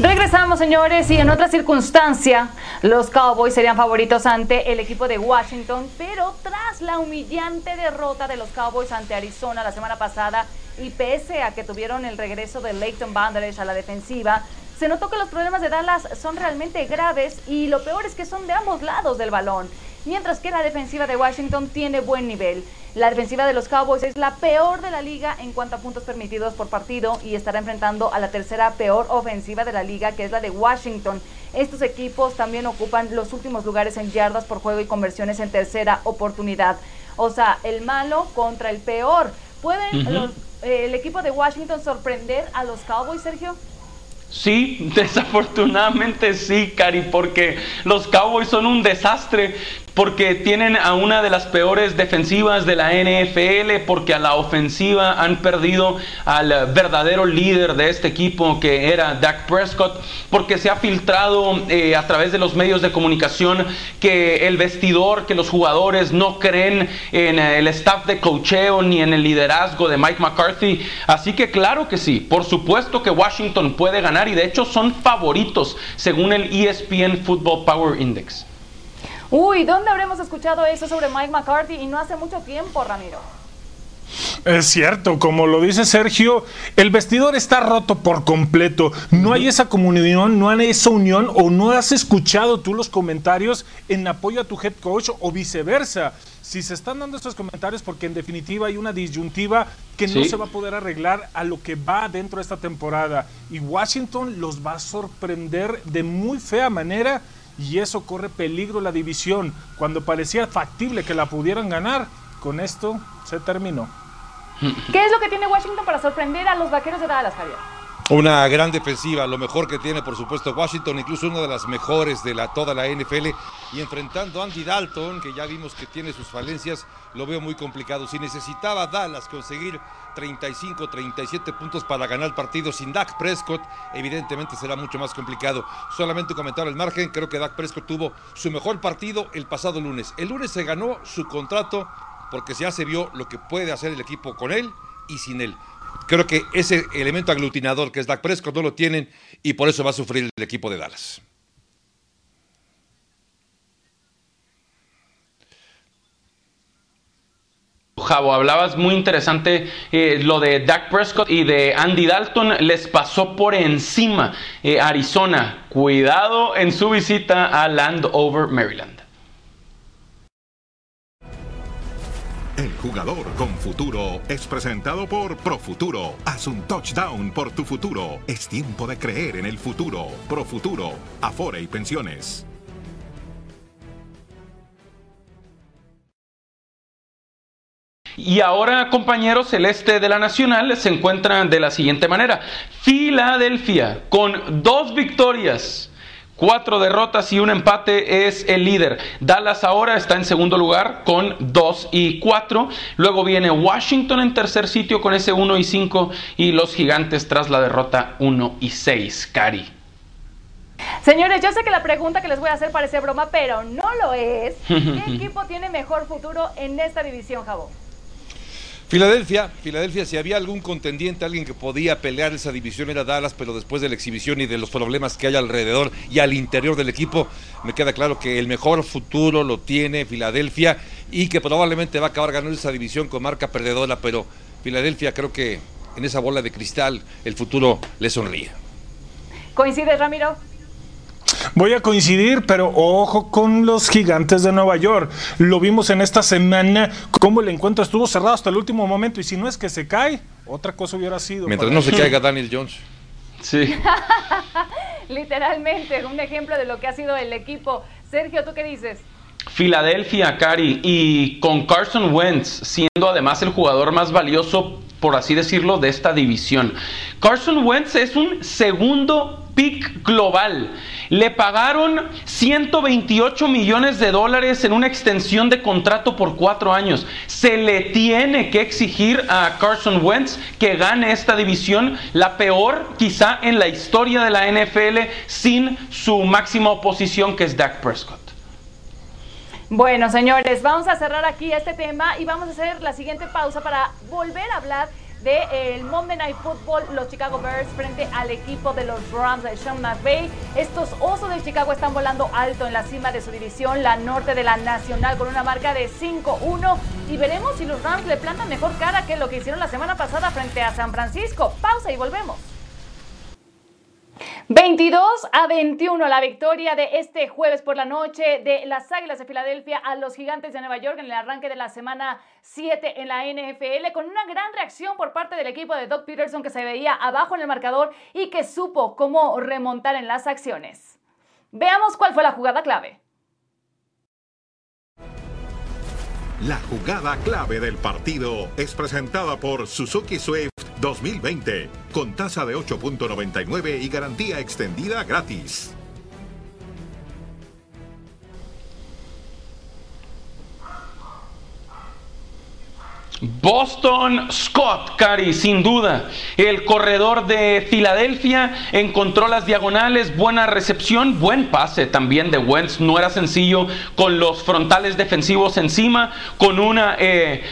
Regresamos, señores, y en otra circunstancia, los Cowboys serían favoritos ante el equipo de Washington, pero tras la humillante derrota de los Cowboys ante Arizona la semana pasada, y pese a que tuvieron el regreso de Leighton Banderas a la defensiva, se notó que los problemas de Dallas son realmente graves y lo peor es que son de ambos lados del balón. Mientras que la defensiva de Washington tiene buen nivel. La defensiva de los Cowboys es la peor de la liga en cuanto a puntos permitidos por partido y estará enfrentando a la tercera peor ofensiva de la liga, que es la de Washington. Estos equipos también ocupan los últimos lugares en yardas por juego y conversiones en tercera oportunidad. O sea, el malo contra el peor. ¿Pueden los- eh, el equipo de Washington sorprender a los Cowboys, Sergio? Sí, desafortunadamente sí, Cari, porque los Cowboys son un desastre. Porque tienen a una de las peores defensivas de la NFL, porque a la ofensiva han perdido al verdadero líder de este equipo que era Dak Prescott, porque se ha filtrado eh, a través de los medios de comunicación que el vestidor, que los jugadores no creen en el staff de cocheo ni en el liderazgo de Mike McCarthy. Así que claro que sí, por supuesto que Washington puede ganar y de hecho son favoritos según el ESPN Football Power Index. Uy, ¿dónde habremos escuchado eso sobre Mike McCarthy? Y no hace mucho tiempo, Ramiro. Es cierto, como lo dice Sergio, el vestidor está roto por completo. No hay esa comunión, no hay esa unión o no has escuchado tú los comentarios en apoyo a tu head coach o viceversa. Si se están dando estos comentarios porque en definitiva hay una disyuntiva que no se va a poder arreglar a lo que va dentro de esta temporada. Y Washington los va a sorprender de muy fea manera y eso corre peligro la división. Cuando parecía factible que la pudieran ganar, con esto se terminó. ¿Qué es lo que tiene Washington para sorprender a los vaqueros de Dallas, Javier? Una gran defensiva, lo mejor que tiene por supuesto Washington, incluso una de las mejores de toda la NFL. Y enfrentando a Andy Dalton, que ya vimos que tiene sus falencias, lo veo muy complicado. Si necesitaba Dallas conseguir 35, 37 puntos para ganar el partido sin Dak Prescott, evidentemente será mucho más complicado. Solamente comentar el margen, creo que Dak Prescott tuvo su mejor partido el pasado lunes. El lunes se ganó su contrato porque ya se vio lo que puede hacer el equipo con él y sin él. Creo que ese elemento aglutinador que es Dak Prescott no lo tienen y por eso va a sufrir el equipo de Dallas. Javo, hablabas muy interesante eh, lo de Dak Prescott y de Andy Dalton. Les pasó por encima eh, Arizona. Cuidado en su visita a Landover, Maryland. Jugador con futuro es presentado por Profuturo. Haz un touchdown por tu futuro. Es tiempo de creer en el futuro. Profuturo, Afore y Pensiones. Y ahora, compañeros, el este de la Nacional se encuentra de la siguiente manera. Filadelfia, con dos victorias, cuatro derrotas y un empate, es el líder. Dallas ahora está en segundo lugar con dos y cuatro. Luego viene Washington en tercer sitio con ese uno y cinco. Y los gigantes tras la derrota uno y seis. Cari. Señores, yo sé que la pregunta que les voy a hacer parece broma, pero no lo es. ¿Qué equipo tiene mejor futuro en esta división, Jabón? Filadelfia, Filadelfia, si había algún contendiente, alguien que podía pelear esa división era Dallas, pero después de la exhibición y de los problemas que hay alrededor y al interior del equipo, me queda claro que el mejor futuro lo tiene Filadelfia y que probablemente va a acabar ganando esa división con marca perdedora, pero Filadelfia creo que en esa bola de cristal el futuro le sonríe. ¿Coincides, Ramiro? Voy a coincidir, pero ojo con los gigantes de Nueva York. Lo vimos en esta semana, cómo el encuentro estuvo cerrado hasta el último momento. Y si no es que se cae, otra cosa hubiera sido. Mientras no se caiga Daniel Jones. Sí. Literalmente, un ejemplo de lo que ha sido el equipo. Sergio, ¿tú qué dices? Filadelfia, Cari, y con Carson Wentz siendo además el jugador más valioso, por así decirlo, de esta división. Carson Wentz es un segundo pick global. Le pagaron 128 millones de dólares en una extensión de contrato por cuatro años. Se le tiene que exigir a Carson Wentz que gane esta división, la peor quizá en la historia de la NFL, sin su máxima oposición que es Dak Prescott. Bueno, señores, vamos a cerrar aquí este tema y vamos a hacer la siguiente pausa para volver a hablar del Monday Night Football, los Chicago Bears frente al equipo de los Rams de Sean McVay. Estos osos de Chicago están volando alto en la cima de su división, la norte de la Nacional, con una marca de 5-1. Y veremos si los Rams le plantan mejor cara que lo que hicieron la semana pasada frente a San Francisco. Pausa y volvemos. 22 a 21 la victoria de este jueves por la noche de las Águilas de Filadelfia a los Gigantes de Nueva York en el arranque de la semana 7 en la NFL con una gran reacción por parte del equipo de Doug Peterson que se veía abajo en el marcador y que supo cómo remontar en las acciones. Veamos cuál fue la jugada clave. La jugada clave del partido es presentada por Suzuki Swift 2020, con tasa de 8.99 y garantía extendida gratis. Boston Scott Cary, sin duda. El corredor de Filadelfia encontró las diagonales, buena recepción, buen pase también de Wentz. No era sencillo con los frontales defensivos encima, con un eh,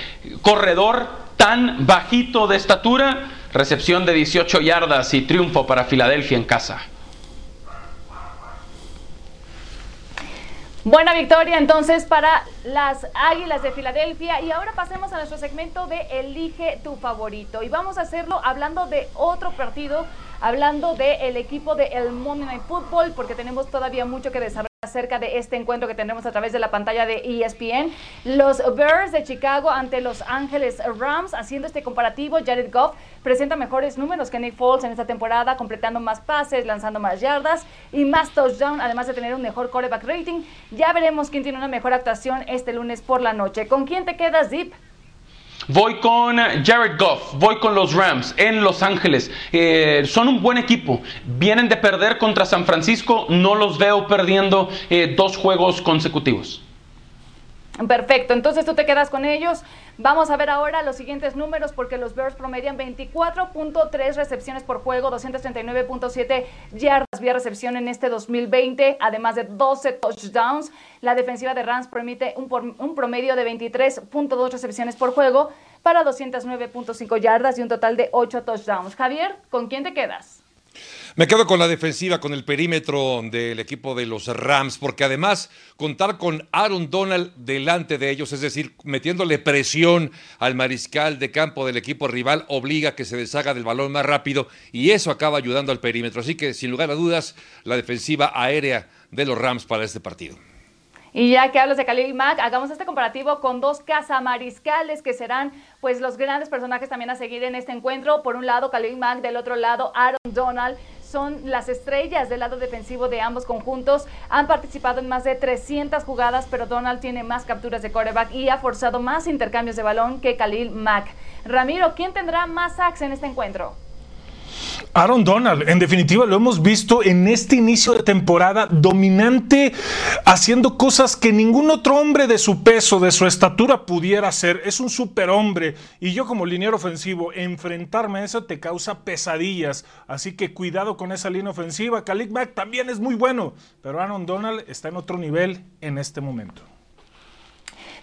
corredor tan bajito de estatura. Recepción de 18 yardas y triunfo para Filadelfia en casa. Buena victoria entonces para las Águilas de Filadelfia y ahora pasemos a nuestro segmento de Elige tu favorito y vamos a hacerlo hablando de otro partido, hablando del equipo de el Monday Night Football porque tenemos todavía mucho que desarrollar acerca de este encuentro que tendremos a través de la pantalla de ESPN. Los Bears de Chicago ante los Ángeles Rams, haciendo este comparativo, Jared Goff presenta mejores números que Nick Foles en esta temporada, completando más pases, lanzando más yardas y más touchdown, además de tener un mejor quarterback rating. Ya veremos quién tiene una mejor actuación este lunes por la noche. ¿Con quién te quedas, Deep? Voy con Jared Goff, voy con los Rams en Los Ángeles. Eh, son un buen equipo. Vienen de perder contra San Francisco. No los veo perdiendo eh, dos juegos consecutivos. Perfecto, entonces tú te quedas con ellos. Vamos a ver ahora los siguientes números porque los Bears promedian 24.3 recepciones por juego, 239.7 yardas vía recepción en este 2020, además de 12 touchdowns. La defensiva de Rams permite un, un promedio de 23.2 recepciones por juego para 209.5 yardas y un total de 8 touchdowns. Javier, ¿con quién te quedas? Me quedo con la defensiva, con el perímetro del equipo de los Rams, porque además contar con Aaron Donald delante de ellos, es decir, metiéndole presión al mariscal de campo del equipo rival, obliga a que se deshaga del balón más rápido y eso acaba ayudando al perímetro. Así que, sin lugar a dudas, la defensiva aérea de los Rams para este partido. Y ya que hablas de Khalil Mack, hagamos este comparativo con dos cazamariscales que serán pues los grandes personajes también a seguir en este encuentro. Por un lado, Khalil Mack, del otro lado, Aaron Donald son las estrellas del lado defensivo de ambos conjuntos. Han participado en más de 300 jugadas, pero Donald tiene más capturas de quarterback y ha forzado más intercambios de balón que Khalil Mack. Ramiro, ¿quién tendrá más sacks en este encuentro? Aaron Donald, en definitiva lo hemos visto en este inicio de temporada dominante, haciendo cosas que ningún otro hombre de su peso, de su estatura pudiera hacer. Es un superhombre y yo como liniero ofensivo, enfrentarme a eso te causa pesadillas. Así que cuidado con esa línea ofensiva. Khalid Mack también es muy bueno, pero Aaron Donald está en otro nivel en este momento.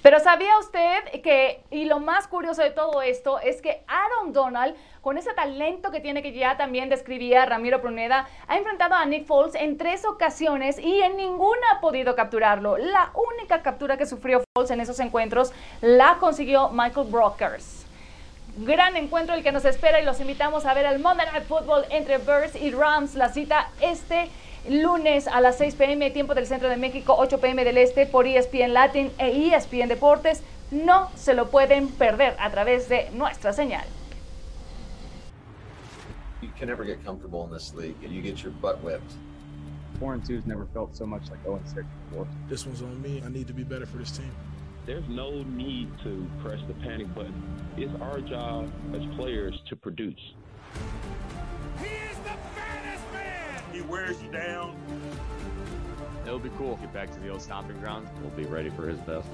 Pero ¿sabía usted que, y lo más curioso de todo esto, es que Aaron Donald, con ese talento que tiene que ya también describía Ramiro Pruneda, ha enfrentado a Nick Foles en tres ocasiones y en ninguna ha podido capturarlo. La única captura que sufrió Foles en esos encuentros la consiguió Michael Brokers. Gran encuentro el que nos espera y los invitamos a ver el Monday Night Football entre Bears y Rams. La cita este lunes a las 6 pm, tiempo del centro de México, 8 pm del este, por ESPN Latin e ESPN Deportes. No se lo pueden perder a través de nuestra señal. You can never get comfortable in this league, and you get your butt whipped. Four and two's never felt so much like 0 and 6 before. This one's on me. I need to be better for this team. There's no need to press the panic button. It's our job as players to produce. He wears you down. It'll be cool. Get back to the old stomping ground. We'll be ready for his best.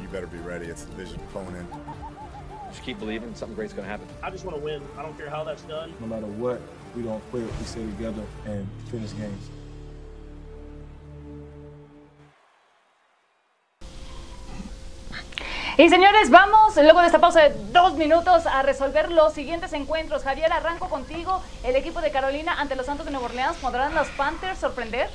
You better be ready. It's the division opponent. Just keep believing something great's going to happen. I just want to win. I don't care how that's done. No matter what, we don't quit. We stay together and finish games. Y señores, vamos luego de esta pausa de dos minutos a resolver los siguientes encuentros. Javier, arranco contigo. El equipo de Carolina ante los Santos de Nueva Orleans. ¿Podrán los Panthers sorprender?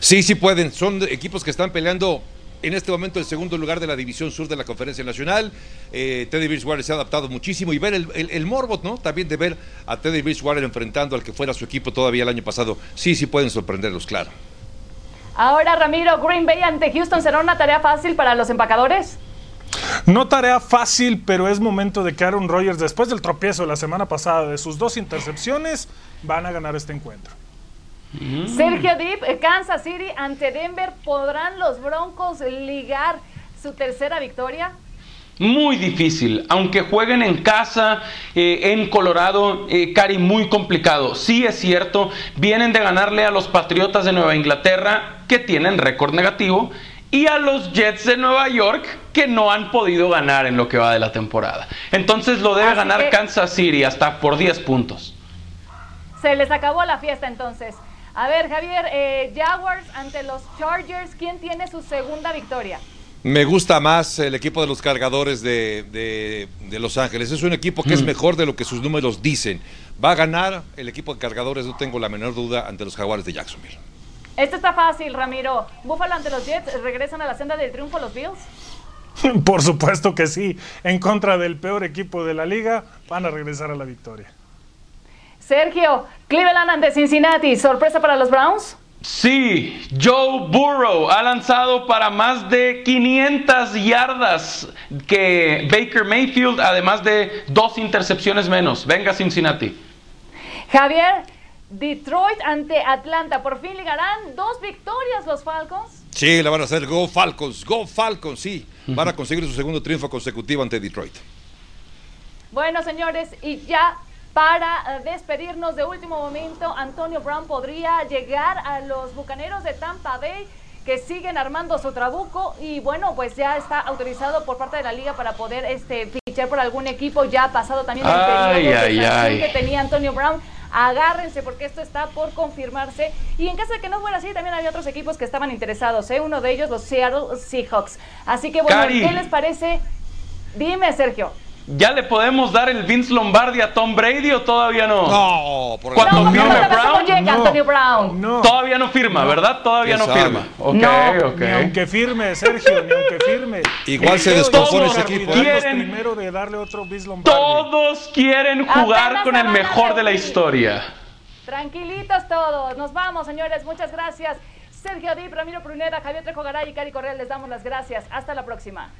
Sí, sí pueden. Son equipos que están peleando en este momento el segundo lugar de la División Sur de la Conferencia Nacional. Eh, Teddy Bridgewater se ha adaptado muchísimo y ver el, el, el, Morbot, ¿no? También de ver a Teddy Bridgewater enfrentando al que fuera su equipo todavía el año pasado. Sí, sí pueden sorprenderlos, claro. Ahora, Ramiro, Green Bay ante Houston, ¿será una tarea fácil para los empacadores? No tarea fácil, pero es momento de que Aaron Rodgers, después del tropiezo la semana pasada de sus dos intercepciones, van a ganar este encuentro. Mm. Sergio Deep, Kansas City ante Denver, ¿podrán los Broncos ligar su tercera victoria? Muy difícil, aunque jueguen en casa, eh, en Colorado, eh, Cari, muy complicado. Sí es cierto, vienen de ganarle a los Patriotas de Nueva Inglaterra, que tienen récord negativo, y a los Jets de Nueva York que no han podido ganar en lo que va de la temporada. Entonces lo debe Así ganar que- Kansas City hasta por 10 puntos. Se les acabó la fiesta entonces. A ver, Javier, eh, Jaguars ante los Chargers, ¿quién tiene su segunda victoria? Me gusta más el equipo de los cargadores de, de- de Los Ángeles. Es un equipo que es mejor de lo que sus números dicen. Va a ganar el equipo de cargadores, no tengo la menor duda, ante los jaguares de Jacksonville. Esto está fácil, Ramiro. Buffalo ante los Jets, ¿regresan a la senda del triunfo los Bills? Por supuesto que sí. En contra del peor equipo de la liga, van a regresar a la victoria. Sergio, Cleveland ante Cincinnati, ¿sorpresa para los Browns? Sí, Joe Burrow ha lanzado para más de 500 yardas que Baker Mayfield, además de dos intercepciones menos. Venga Cincinnati. Javier, Detroit ante Atlanta, ¿por fin ligarán dos victorias los Falcons? Sí, la van a hacer Go Falcons, Go Falcons, sí. Van a conseguir su segundo triunfo consecutivo ante Detroit. Bueno, señores, y ya para eh, despedirnos de último momento, Antonio Brown podría llegar a los Bucaneros de Tampa Bay que siguen armando su trabuco y bueno, pues ya está autorizado por parte de la liga para poder este fichar por algún equipo ya ha pasado también el Ay, periodo de ay, sanción ay. que tenía Antonio Brown. Agárrense porque esto está por confirmarse. Y en caso de que no fuera así, también había otros equipos que estaban interesados. ¿eh? Uno de ellos, los Seattle Seahawks. Así que bueno, Cari. ¿qué les parece? Dime, Sergio. ¿Ya le podemos dar el Vince Lombardi a Tom Brady o todavía no? No, por Cuando No, porque firme no Brown, llega Antonio Brown. No. todavía no firma, ¿verdad? Todavía no firma. Ok, No, ok. Ni aunque firme, Sergio, ni aunque firme. Igual se descompone ese equipo. olvidarnos Quieren- primero de darle otro Bis Lombardi. Todos quieren jugar Apenas con el mejor de la historia. Tranquilitos todos. Nos vamos, señores. Muchas gracias. Sergio Dip, Ramiro Pruneda, Javier Trejo Garay y Cari Correa les damos las gracias. Hasta la próxima.